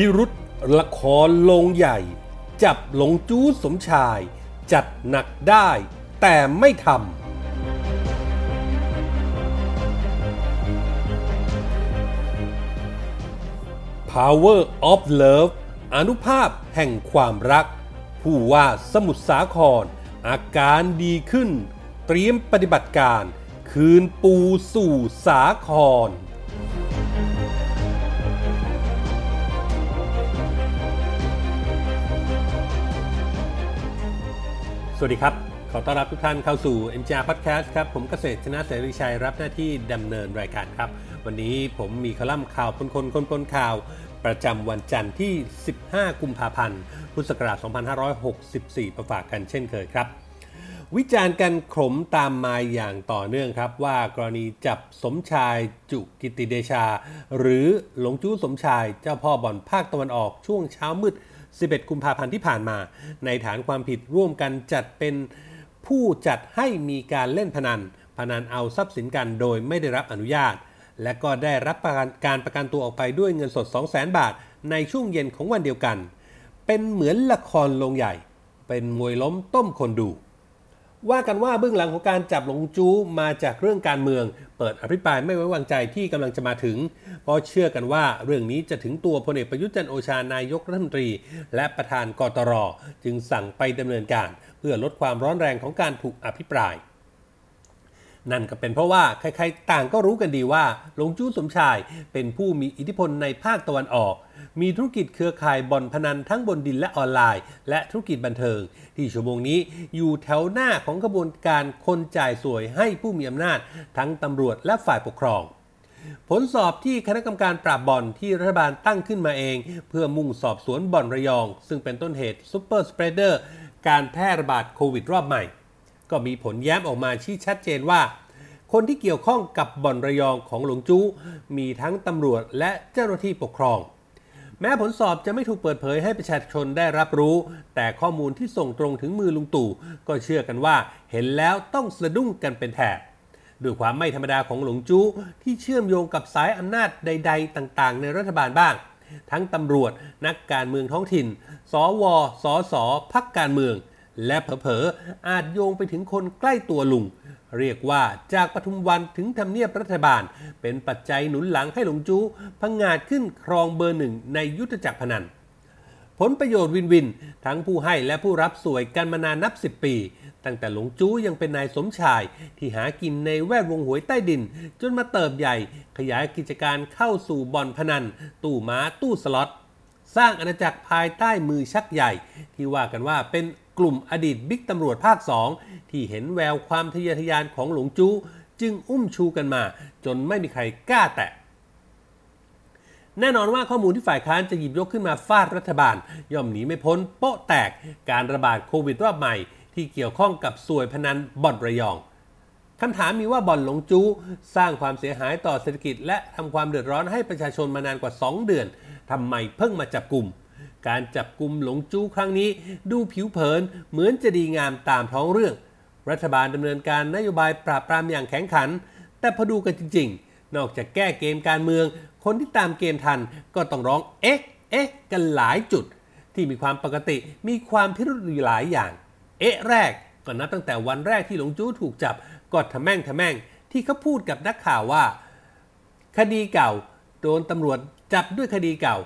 พิรุษละครโรงใหญ่ จับหลงจู้สมชาย จัดหนักได้ แต่ไม่ทำ Power of Love อนุภาพแห่งความรัก ผู้ว่าสมุทรสาคร อาการดีขึ้น เตรียมปฏิบัติการ คืนปูสู่สาคร สวัสดีครับ ขอต้อนรับทุกท่านเข้าสู่ MGR Podcast ครับ ผมเกษตรชนะเสรีชัยรับหน้าที่ดำเนินรายการครับ วันนี้ผมมีคอลัมน์ข่าวปนคนคนปนข่าว ประจำวันจันทร์ที่ 15 กุมภาพันธ์ พุทธศักราช 2564 ประฝากกันเช่นเคยครับ วิจารณ์กันขมตามมาอย่างต่อเนื่องครับ ว่ากรณีจับสมชายจุกิติเดชา หรือหลงจู้สมชายเจ้าพ่อบ่อนภาคตะวันออกช่วงเช้ามืด 11 กุมภาพันธ์ที่ผ่านมา ในฐานความผิดร่วมกันจัดเป็นผู้จัดให้มีการเล่นพนัน พนันเอาทรัพย์สินกันโดยไม่ได้รับอนุญาต และก็ได้รับประกันการประกันตัวออกไปด้วยเงินสด 200,000 บาท ในช่วงเย็นของวันเดียวกัน เป็นเหมือนละครลงใหญ่ เป็นมวยล้มต้มคนดู ว่ากันว่าเบื้องหลังของการจับหลงจู้มาจากเรื่องการเมือง เปิดอภิปรายไม่ไว้วางใจที่กำลังจะมาถึง เพราะเชื่อกันว่าเรื่องนี้จะถึงตัวพลเอกประยุทธ์จันโอชานายกรัฐมนตรี และประธานกตร จึงสั่งไปดำเนินการ เพื่อลดความร้อนแรงของการถูกอภิปราย นั่นก็เป็นเพราะว่าใครๆต่างก็รู้กันดีว่าหลงจู้สมชายเป็นผู้มีอิทธิพลในภาคตะวันออก มีธุรกิจเครือข่ายบ่อนพนันทั้งบนดินและออนไลน์ และธุรกิจบันเทิง ที่ชั่วโมงนี้อยู่แถวหน้าของกระบวนการคนจ่ายส่วยให้ผู้มีอำนาจ ทั้งตำรวจและฝ่ายปกครองผลสอบที่คณะกรรมการปราบบ่อนที่รัฐบาลตั้งขึ้นมาเอง เพื่อมุ่งสอบสวนบ่อนระยอง ซึ่งเป็นต้นเหตุ super spreader การแพร่ระบาดโควิดรอบใหม่ ก็มีผลแย้มออกมาชี้ชัดเจนว่า คนที่เกี่ยวข้องกับบ่อนระยองของหลวงจู้มีทั้งตำรวจและเจ้าหน้าที่ปกครอง แม้ผลสอบจะไม่ถูกเปิดเผยให้ประชาชนได้รับรู้ แต่ข้อมูลที่ส่งตรงถึงมือลุงตู่ ก็เชื่อกันว่า เห็นแล้วต้องสะดุ้งกันเป็นแถบด้วยความไม่ธรรมดาของหลงจู้ที่เชื่อมโยงกับสายอำนาจใด ๆ ต่างๆ ในรัฐบาลบ้าง ทั้งตำรวจ นักการเมืองท้องถิ่น สว สส พักการเมือง และเผลอๆอาจโยงไปถึงคนใกล้ตัวลุง เรียกว่าจากปทุมวันถึงทำเนียบรัฐบาล เป็นปัจจัยหนุนหลังให้หลงจูพังงาดขึ้นครองเบอร์หนึ่งในยุทธจักรพนัน ผลประโยชน์วินวิน ทั้งผู้ให้และผู้รับสวยกันมานานนับ10ปี ตั้งแต่หลงจู้ยังเป็นนายสมชาย ที่หากินในแวดวงหวยใต้ดิน จนมาเติบใหญ่ ขยายกิจการเข้าสู่บ่อนพนัน ตู้ม้าตู้สล็อตสร้างอาณาจักรภายใต้มือชักใหญ่ ที่ว่ากันว่าเป็น กลุ่มอดีตบิ๊กตำรวจภาคสองที่เห็นแววความทะเยอทะยานของหลงจูจึงอุ้มชูกันมา จนไม่มีใครกล้าแตะแน่นอนว่าข้อมูลที่ฝ่ายค้านจะหยิบยกขึ้นมาฟาดรัฐบาล ย่อมหนีไม่พ้นโป๊ะแตกการระบาดโควิดรอบใหม่ ที่เกี่ยวข้องกับสวยพนันบ่อนระยองคำถามมีว่าบ่อนหลงจูสร้างความเสียหายต่อเศรษฐกิจ และทำความเดือดร้อนให้ประชาชนมานานกว่า 2 เดือนทำไมเพิ่งมาจับกลุ่ม การจับกลุ่มหลงจู้ครั้งนี้ ดูผิวเผินเหมือนจะดีงามตามท้องเรื่อง รัฐบาลดำเนินการนโยบายปราบปรามอย่างแข็งขัน แต่พอดูกันจริง ๆ นอกจากแก้เกมการเมือง คนที่ตามเกมทันก็ต้องร้องเอ๊ะเอ๊ะกันหลายจุด ที่มีความปกติมีความพิรุธอยู่หลายอย่าง เอ๊ะแรกก็นับตั้งแต่วันแรกที่หลงจู้ถูกจับก็ทะแม่งทะแม่ง ที่เขาพูดกับนักข่าวว่า คดีเก่า โดนตำรวจจับด้วยคดีเก่า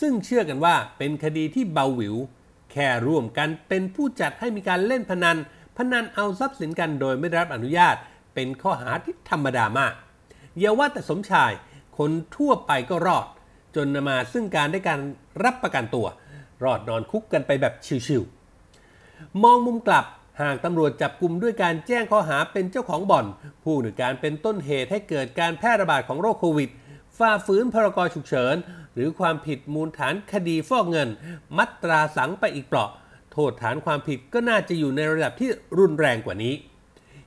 ซึ่งเชื่อกันว่าเป็นคดีที่เบาหวิว แค่ร่วมกันเป็นผู้จัดให้มีการเล่นพนัน พนันเอาทรัพย์สินกันโดยไม่ได้รับอนุญาต เป็นข้อหาที่ธรรมดามากอย่าว่าแต่สมชาย คนทั่วไปก็รอด จนนำมาซึ่งการได้การรับประกันตัว รอดนอนคุกกันไปแบบชิวๆมองมุมกลับหากตำรวจจับกลุ่มด้วยการแจ้งข้อหาเป็นเจ้าของบ่อน ผู้หนึ่งการเป็นต้นเหตุให้เกิดการแพร่ระบาดของโรคโควิด ฝ่าฝืนพรกฉุกเฉิน หรือความผิดมูลฐานคดีฟอกเงิน มัตราสังไปอีกเปราะ โทษฐานความผิดก็น่าจะอยู่ในระดับที่รุนแรงกว่านี้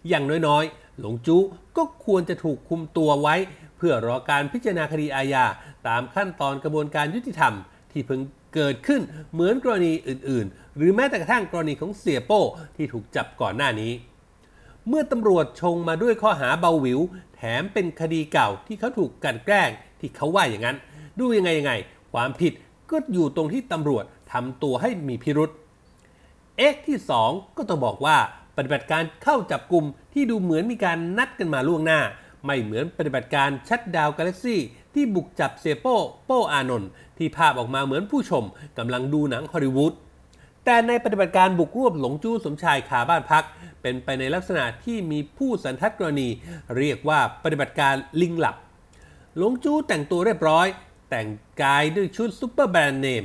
อย่างน้อยๆ หลงจู้ก็ควรจะถูกคุมตัวไว้ เพื่อรอการพิจารณาคดีอาญาตามขั้นตอนกระบวนการยุติธรรม ที่เพิ่งเกิดขึ้นเหมือนกรณีอื่น ๆ หรือแม้แต่กระทั่งกรณีของเสียโป้ที่ถูกจับก่อนหน้านี้ เมื่อตำรวจชงมาด้วยข้อหาเบาหวิว แถมเป็นคดีเก่าที่เขาถูกกันแกล้งที่เขาว่าอย่างนั้น ดูยังไงยังไง ความผิดก็อยู่ตรงที่ตำรวจทำตัวให้มีพิรุษเอ็กที่ 2 ก็ต้องบอกว่าปฏิบัติการเข้าจับกลุ่มที่ดูเหมือนมีการนัดกันมาล่วงหน้า ไม่เหมือนปฏิบัติการชัดดาวกาแล็กซี่ที่บุกจับเซโป้โป้อานนท์ที่ภาพออกมาเหมือนผู้ชมกำลังดูหนังฮอลลีวูด แต่ในปฏิบัติการบุกรวบหลงจู้สมชายคาบ้านพัก เป็นไปในลักษณะที่มีผู้สันทัดกรณี เรียกว่าปฏิบัติการลิงหลับ หลงจู้แต่งตัวเรียบร้อย แต่งกายด้วยชุด super brand name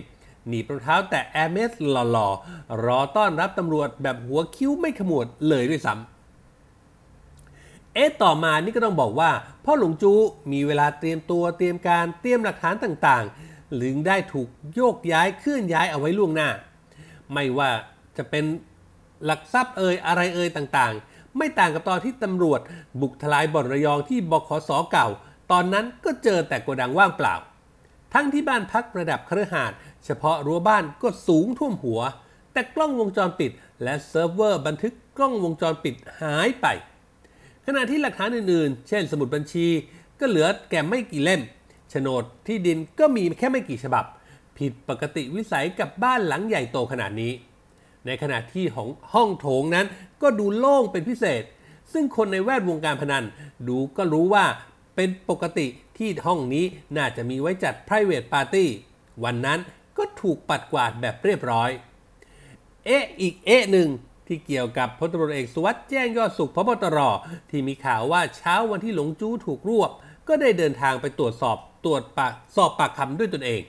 หนีบรองเท้าแตะ Hermès หล่อๆ รอต้อนรับตำรวจแบบหัวคิ้วไม่ขมวดเลยด้วยซ้ำเอ๊ะต่อมานี่ก็ต้องบอกว่า พ่อหลงจู้มีเวลาเตรียมตัวเตรียมการเตรียมหลักฐานต่างๆ หรือได้ถูกโยกย้ายเคลื่อนย้ายเอาไว้ล่วงหน้า ไม่ว่าจะเป็นหลักทรัพย์เอ่ยอะไรเอ่ยต่างๆ ไม่ต่างกับตอนที่ตำรวจบุกทลายบ่อนระยองที่บขสเก่า ตอนนั้นก็เจอแต่โกดังว่างเปล่า ทั้งที่บ้านพักระดับคฤหาสน์เฉพาะรั้วบ้านก็สูงท่วมหัว แต่กล้องวงจรปิด และเซิร์ฟเวอร์บันทึกกล้องวงจรปิดหายไป ขณะที่หลักฐานอื่นๆ เช่นสมุดบัญชี ก็เหลือแก่ไม่กี่เล่มโฉนดที่ดินก็มีแค่ไม่กี่ฉบับ ผิดปกติวิสัยกับบ้านหลังใหญ่โตขนาดนี้ ในขณะที่ของห้องโถงนั้นก็ดูโล่งเป็นพิเศษ ซึ่งคนในแวดวงการพนันดูก็รู้ว่าเป็นปกติที่ห้องนี้น่าจะมีไว้จัด private party วันนั้นก็ถูกปัดกวาดแบบเรียบร้อย เอ๊ะอีกเอ๊ะหนึ่งที่เกี่ยวกับพลตำรวจเอกสุวัสด์แจ้งยอดสุขพบตร ที่มีข่าวว่าเช้าวันที่หลงจู้ถูกรวบ ก็ได้เดินทางไปตรวจสอบตรวจปากสอบปากคำด้วยตนเอง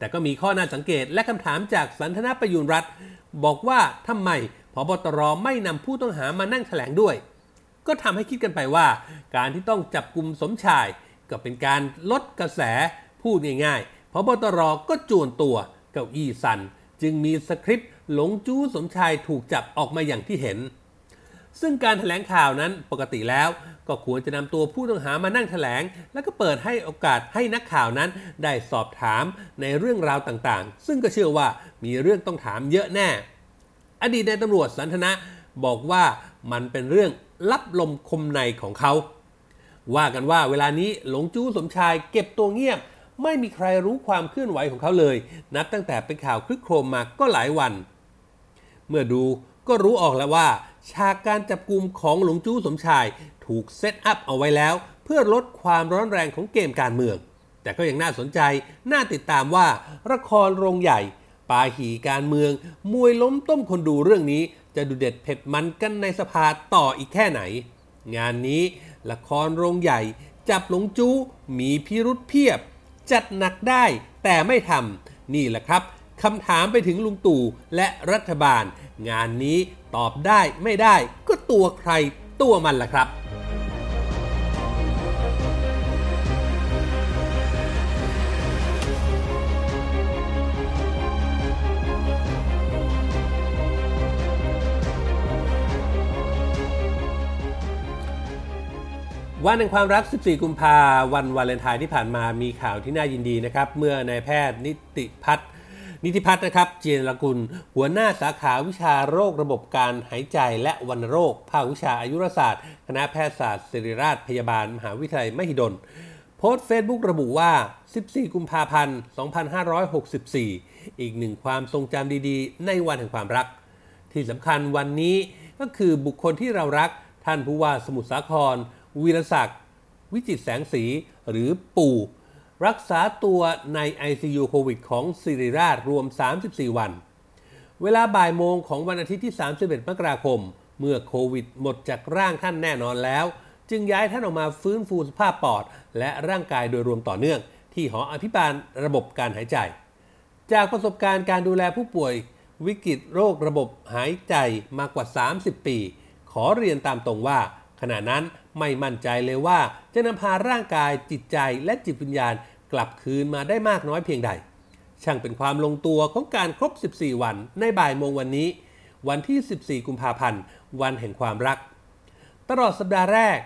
แต่ก็มีข้อน่าสังเกตและคำถามจากสันทนาประยุนรัฐ บอกว่าทำไมพบตรไม่นำผู้ต้องหามานั่งแถลงด้วย ก็ทำให้คิดกันไปว่า การที่ต้องจับกลุ่มสมชาย ก็เป็นการลดกระแสพูดง่ายๆพบตรก็จวนตัวเก้าอี้สัน จึงมีสคริปต์หลงจู้สมชายถูกจับออกมาอย่างที่เห็น ซึ่งการถแถลงข่าวนั้นปกติแล้ว ก็ควรจะนำตัวผู้ต้องหามานั่งถแถลง แล้วก็เปิดให้โอกาสให้นักข่าวนั้น ได้สอบถามในเรื่องราวต่างๆ ซึ่งก็เชื่อว่ามีเรื่องต้องถามเยอะแน่ อดีตนายตำรวจสันทนะบอกว่ามันเป็นเรื่องลับลมคมในของเขา ว่ากันว่าเวลานี้หลงจู้สมชายเก็บตัวเงียบ ไม่มีใครรู้ความเคลื่อนไหวของเขาเลย นับตั้งแต่เป็นข่าวคลึกโครมมาก็หลายวัน เมื่อดูก็รู้ออกแล้วว่า ฉากการจับกลุ่มของหลวงจู้สมชาย ถูกเซตอัพเอาไว้แล้ว เพื่อลดความร้อนแรงของเกมการเมือง แต่ก็ยังน่าสนใจ น่าติดตามว่าละครโรงใหญ่ ปาหีการเมือง มวยล้มต้มคนดูเรื่องนี้ จะดูเด็ดเผ็ดมันกันในสภาต่ออีกแค่ไหน งานนี้ละครโรงใหญ่ จับหลงจู้มีพิรุษเพียบ จัดหนักได้แต่ไม่ทำนี่แหละครับ คำถามไปถึงลุงตู่และรัฐบาล งานนี้ตอบได้ไม่ได้ ก็ตัวใครตัวมันล่ะครับวันแห่งความรัก 14 กุมภาวันวาเลนไทน์ที่ผ่านมามีข่าวที่น่ายินดีนะครับ เมื่อนายแพทย์นิติพัฒน์ นิติพัฒน์นะครับ เจนรกุล หัวหน้าสาขาวิชาโรคระบบการหายใจและวัณโรค ภาควิชาอายุรศาสตร์ คณะแพทยศาสตร์ศิริราชพยาบาล มหาวิทยาลัยมหิดล โพสต์เฟซบุ๊กระบุว่า 14 กุมภาพันธ์ 2564 อีกหนึ่งความทรงจำดีๆ ในวันแห่งความรัก ที่สำคัญวันนี้ก็คือบุคคลที่เรารัก ท่านผู้ว่าสมุทรสาคร วีรศักดิ์ วิจิตแสงสี หรือปู่ รักษาตัวใน ICU โควิดของสิริราชรวม 34 วัน เวลาบ่ายโมงของวันอาทิตย์ที่ 31 มกราคม เมื่อโควิดหมดจากร่างท่านแน่นอนแล้ว จึงย้ายท่านออกมาฟื้นฟูสภาพปอด และร่างกายโดยรวมต่อเนื่อง ที่หออภิบาลระบบการหายใจ จากประสบการณ์การดูแลผู้ป่วยวิกฤตโรคระบบหายใจมากกว่า 30 ปี ขอเรียนตามตรงว่า ขณะนั้นไม่มั่นใจเลยว่าจะนำพาร่างกายจิตใจและจิตวิญญาณกลับคืนมาได้มากน้อยเพียงใด ช่างเป็นความลงตัวของการครบ 14 วันในบ่ายโมงวันนี้ วันที่ 14 กุมภาพันธ์ วันแห่งความรัก ตลอดสัปดาห์แรก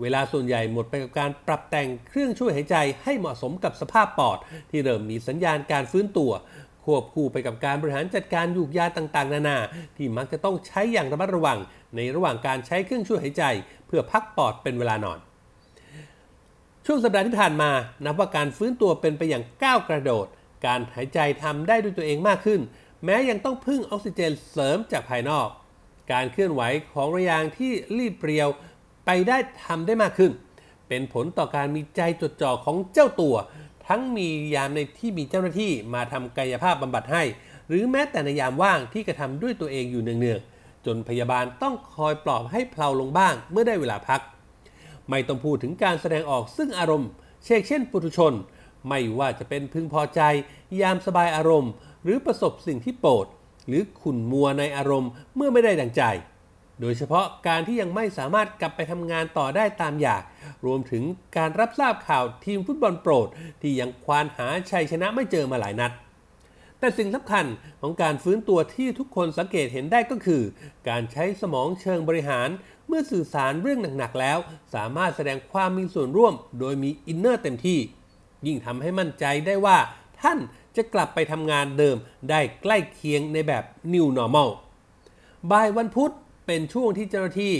เวลาส่วนใหญ่หมดไปกับการปรับแต่งเครื่องช่วยหายใจให้เหมาะสมกับสภาพปอด ที่เริ่มมีสัญญาณการฟื้นตัว ควบคู่ไปกับการบริหารจัดการยูกยาต่างๆ นานา ที่มักจะต้องใช้อย่างระมัดระวัง ในระหว่างการใช้เครื่องช่วยหายใจ เพื่อพักปอดเป็นเวลานอน ช่วงสัปดาห์ที่ผ่านมา นับว่าการฟื้นตัวเป็นไปอย่างก้าวกระโดด การหายใจทำได้ด้วยตัวเองมากขึ้น แม้ยังต้องพึ่งออกซิเจนเสริมจากภายนอก การเคลื่อนไหวของระยางที่รีบเรียวไปได้ทำได้มากขึ้น เป็นผลต่อการมีใจจดจ่อของเจ้าตัว ทั้งมียามในที่มีเจ้าหน้าที่มาทำกายภาพบำบัดให้ หรือแม้แต่ในยามว่างที่กระทำด้วยตัวเองอยู่เนืองๆจนพยาบาลต้องคอยปลอบให้เพลาลงบ้างเมื่อได้เวลาพัก ไม่ต้องพูดถึงการแสดงออกซึ่งอารมณ์ เช่นเช่น ปุถุชน ไม่ว่าจะเป็นพึงพอใจ ยามสบายอารมณ์ หรือประสบสิ่งที่โปรด หรือขุนมัวในอารมณ์เมื่อไม่ได้ดังใจ โดยเฉพาะการที่ยังไม่สามารถกลับไปทำงานต่อได้ตามอยาก รวมถึงการรับทราบข่าวทีมฟุตบอลโปรด ที่ยังควานหาชัยชนะไม่เจอมาหลายนัด แต่สิ่งสำคัญของการฟื้นตัวที่ทุกคนสังเกตเห็นได้ก็คือ การใช้สมองเชิงบริหาร เมื่อสื่อสารเรื่องหนักๆแล้ว สามารถแสดงความมีส่วนร่วม โดยมี inner เต็มที่ ยิ่งทำให้มั่นใจได้ว่า ท่านจะกลับไปทำงานเดิมได้ใกล้เคียงในแบบ New Normal บ่ายวันพุธเป็นช่วงที่เจ้าหน้าที่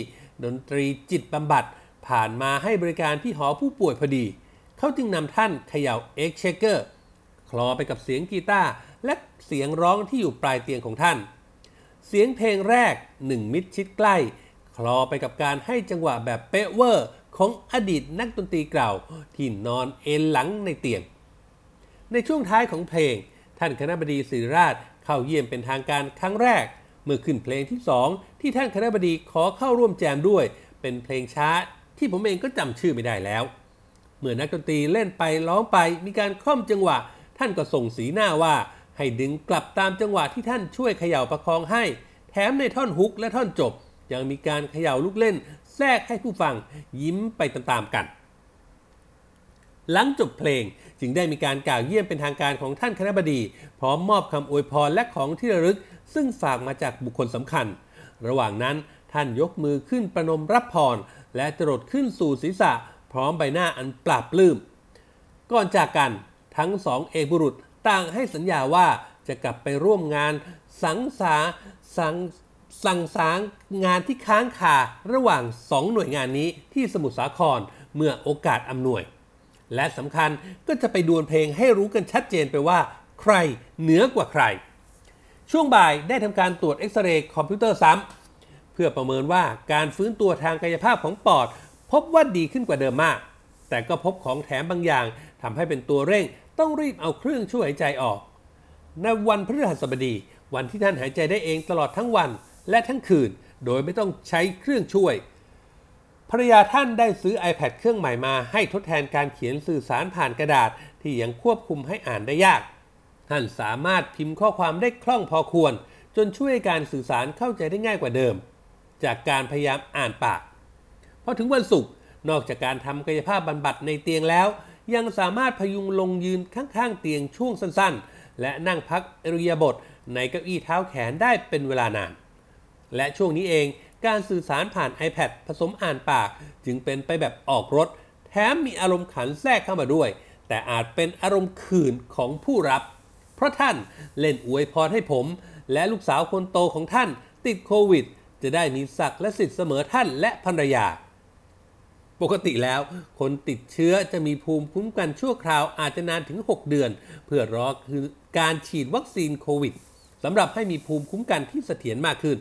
ดนตรีจิตบำบัด ผ่านมาให้บริการที่หอผู้ป่วยพอดี เขาจึงนำท่านเขย่า egg shaker คลอไปกับเสียงกีตาร์และเสียงร้องที่อยู่ปลายเตียงของท่าน เสียงเพลงแรกหนึ่งมิตรชิดใกล้ คลอไปกับการให้จังหวะแบบเป๊ะเวอร์ของอดีตนักดนตรีเก่าที่นอนเอนหลังในเตียง ในช่วงท้ายของเพลง ท่านคณะบดีศิริราชเข้าเยี่ยมเป็นทางการครั้งแรก เมื่อขึ้นเพลงที่สองที่ท่านคณะบดีขอเข้าร่วมแจมด้วย เป็นเพลงช้า ที่ผมเองก็จำชื่อไม่ได้แล้ว เมื่อนักดนตรีเล่นไปร้องไปมีการคล่อมจังหวะ ท่านก็ส่งสีหน้าว่า ให้ดึงกลับตามจังหวะที่ท่านช่วยเขย่าประคองให้ แถมในท่อนฮุกและท่อนจบ ยังมีการเขย่าลูกเล่น แทรกให้ผู้ฟังยิ้มไปตามๆกัน หลังจบเพลงจึงได้มีการกล่าวเยี่ยมเป็นทางการของท่านคณะบดี พร้อมมอบคำอวยพรและของที่ระลึก ซึ่งฝากมาจากบุคคลสำคัญ ระหว่างนั้นท่านยกมือขึ้นประนมรับพร และจรดขึ้นสู่ศีรษะพร้อมใบหน้าอันปราบปลื้ม ก่อนจากกันทั้งสองเอกบุรุษต่างให้สัญญาว่าจะกลับไปร่วมงานสังสาสังสั่งสางงานที่ค้างคาระหว่างสองหน่วยงานนี้ที่สมุทรสาครเมื่อโอกาสอำนวย และสำคัญก็จะไปดวลเพลงให้รู้กันชัดเจนไปว่า ใครเหนือกว่าใคร ช่วงบ่ายได้ทำการตรวจเอ็กซเรย์คอมพิวเตอร์ซ้ำ เพื่อประเมินว่าการฟื้นตัวทางกายภาพของปอด พบว่าดีขึ้นกว่าเดิมมาก แต่ก็พบของแถมบางอย่างทำให้เป็นตัวเร่ง ต้องรีบเอาเครื่องช่วยหายใจออก ในวันพฤหัสบดี วันที่ท่านหายใจได้เองตลอดทั้งวันและทั้งคืน โดยไม่ต้องใช้เครื่องช่วยภรรยาท่านได้ซื้อ iPad เครื่องใหม่มาให้ทดแทนการเขียนสื่อสารผ่านกระดาษ ที่ยังควบคุมให้อ่านได้ยาก ท่านสามารถพิมพ์ข้อความได้คล่องพอควร จนช่วยการสื่อสารเข้าใจได้ง่ายกว่าเดิม จากการพยายามอ่านปากพอถึงวันศุกร์นอกจากการทำกายภาพบำบัดในเตียงแล้ว ยังสามารถพยุงลงยืนข้างๆเตียงช่วงสั้นๆ และนั่งพักอริยบทในเก้าอี้เท้าแขนได้เป็นเวลานาน และช่วงนี้เองการสื่อสารผ่าน iPad ผสมอ่านปาก จึงเป็นไปแบบออกรถ แถมมีอารมณ์ขันแทรกเข้ามาด้วย แต่อาจเป็นอารมณ์ขื่นของผู้รับ เพราะท่านเล่นอวยพรให้ผม และลูกสาวคนโตของท่านติดโควิด จะได้มีศักดิ์และสิทธิ์เสมอท่านและภรรยา ปกติแล้ว คนติดเชื้อจะมีภูมิคุ้มกันชั่วคราวอาจจะนานถึง 6 เดือน เพื่อรอคือการฉีดวัคซีนโควิดสำหรับให้มีภูมิคุ้มกันที่เสถียรมากขึ้น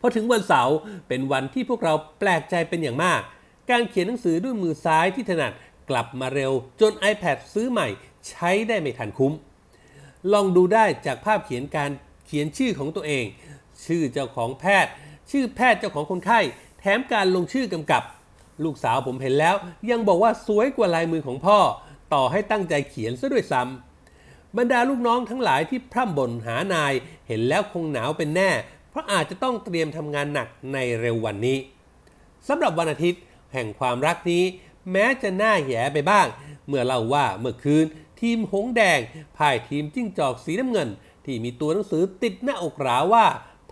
พอถึงวันเสาร์เป็นวันที่พวกเราแปลกใจเป็นอย่างมาก การเขียนหนังสือด้วยมือซ้ายที่ถนัดกลับมาเร็ว จน iPad ซื้อใหม่ใช้ได้ไม่ทันคุ้ม ลองดูได้จากภาพเขียนการเขียนชื่อของตัวเอง ชื่อเจ้าของแพทย์ ชื่อแพทย์เจ้าของคนไข้ แถมการลงชื่อกำกับ ลูกสาวผมเห็นแล้ว ยังบอกว่าสวยกว่าลายมือของพ่อ ต่อให้ตั้งใจเขียนซะด้วยซ้ำบรรดาลูกน้องทั้งหลายที่พร่ำบ่นหานาย เห็นแล้วคงหนาวเป็นแน่ เพราะอาจจะต้องเตรียมทำงานหนักในเร็ววันนี้สำหรับวันอาทิตย์แห่งความรักนี้ แม้จะน่าแย่ไปบ้าง เมื่อเล่าว่าเมื่อคืน ทีมหงแดงพ่ายทีมจิ้งจอกสีน้ำเงิน ที่มีตัวหนังสือติดหน้าอกราว่า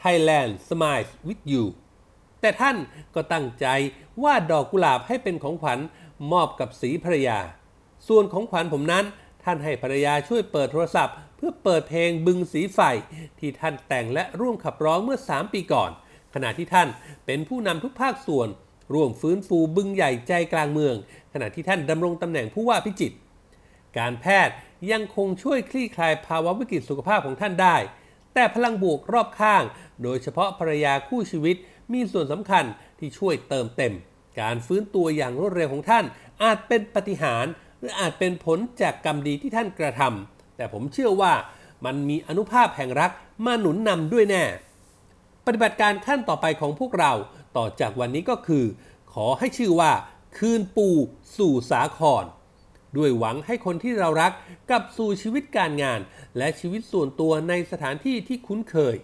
Thailand Smiles with you แต่ท่านก็ตั้งใจวาดดอกกุหลาบให้เป็นของขวัญมอบกับสีภรรยา ส่วนของขวัญผมนั้นท่านให้ภรรยาช่วยเปิดโทรศัพท์ เพื่อเปิดเพลงบึงสีไฟ ที่ท่านแต่งและร่วมขับร้องเมื่อ 3 ปีก่อน ขณะที่ท่านเป็นผู้นำทุกภาคส่วน ร่วมฟื้นฟูบึงใหญ่ใจกลางเมือง ขณะที่ท่านดำรงตำแหน่งผู้ว่าพิจิตรการแพทย์ยังคงช่วยคลี่คลายภาวะวิกฤตสุขภาพของท่านได้ แต่พลังบวกรอบข้าง โดยเฉพาะภรรยาคู่ชีวิตมีส่วนสำคัญที่ช่วยเติมเต็ม การฟื้นตัวอย่างรวดเร็วของท่าน อาจเป็นปฏิหารหรืออาจเป็นผลจากกรรมดีที่ท่านกระทำแต่ผมเชื่อว่ามันมีอนุภาพแห่งรักมาหนุนนำด้วยแน่ ปฏิบัติการขั้นต่อไปของพวกเราต่อจากวันนี้ก็คือ ขอให้ชื่อว่า คืนปูสู่สาคร ด้วยหวังให้คนที่เรารักกลับสู่ชีวิตการงาน และชีวิตส่วนตัวในสถานที่ที่คุ้นเคย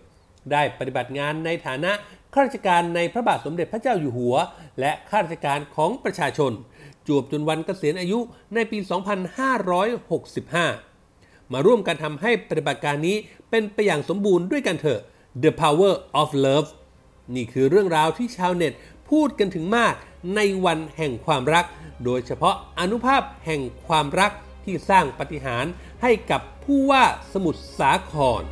ได้ปฏิบัติงานในฐานะข้าราชการในพระบาทสมเด็จพระเจ้าอยู่หัว และข้าราชการของประชาชน จวบจนวันเกษียณอายุในปี 2565 มาร่วมกันทำให้ปฏิบัติการนี้เป็นไปอย่างสมบูรณ์ด้วยกันเถอะ The Power of Love นี่คือเรื่องราวที่ชาวเน็ต พูดกันถึงมากในวันแห่งความรัก โดยเฉพาะอนุภาพแห่งความรักที่สร้างปฏิหารให้กับผู้ว่าสมุทรสาครน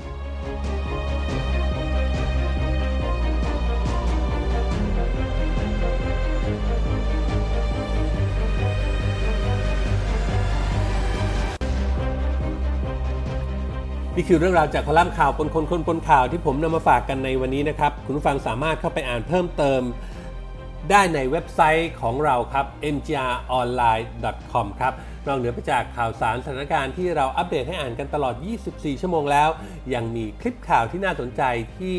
ี่คือเรื่องราวจากคอลัมน์ข่าวปนคนคนปนข่าวที่ผมนำมาฝากกันในวันนี้นะครับ คุณผู้ฟังสามารถเข้าไปอ่านเพิ่มเติม ได้ในเว็บไซต์ของเราครับ mgronline.com ครับนอกเหนือไปจากข่าวสารสถานการณ์ที่เราอัปเดตให้อ่านกันตลอด 24 ชั่วโมงแล้ว ยังมีคลิปข่าวที่น่าสนใจที่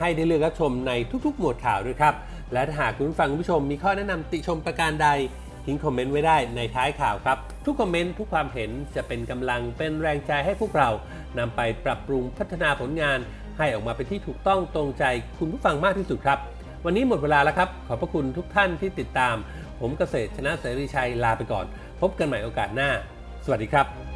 ให้ได้เลือกรับชมในทุกๆ หมวดข่าวด้วยครับ และถ้าหากคุณผู้ฟังคุณผู้ชมมีข้อแนะนำติชมประการใดทิ้งคอมเมนต์ไว้ได้ในท้ายข่าวครับ ทุกคอมเมนต์ทุกความเห็นจะเป็นกำลังเป็นแรงใจให้พวกเรานำไปปรับปรุงพัฒนาผลงาน ให้ออกมาเป็นที่ถูกต้องตรงใจคุณผู้ฟังมากที่สุดครับ วันนี้หมดเวลาแล้วครับ ขอบพระคุณทุกท่านที่ติดตาม ผมเกษตรชนะเสรีชัยลาไปก่อน พบกันใหม่โอกาสหน้า สวัสดีครับ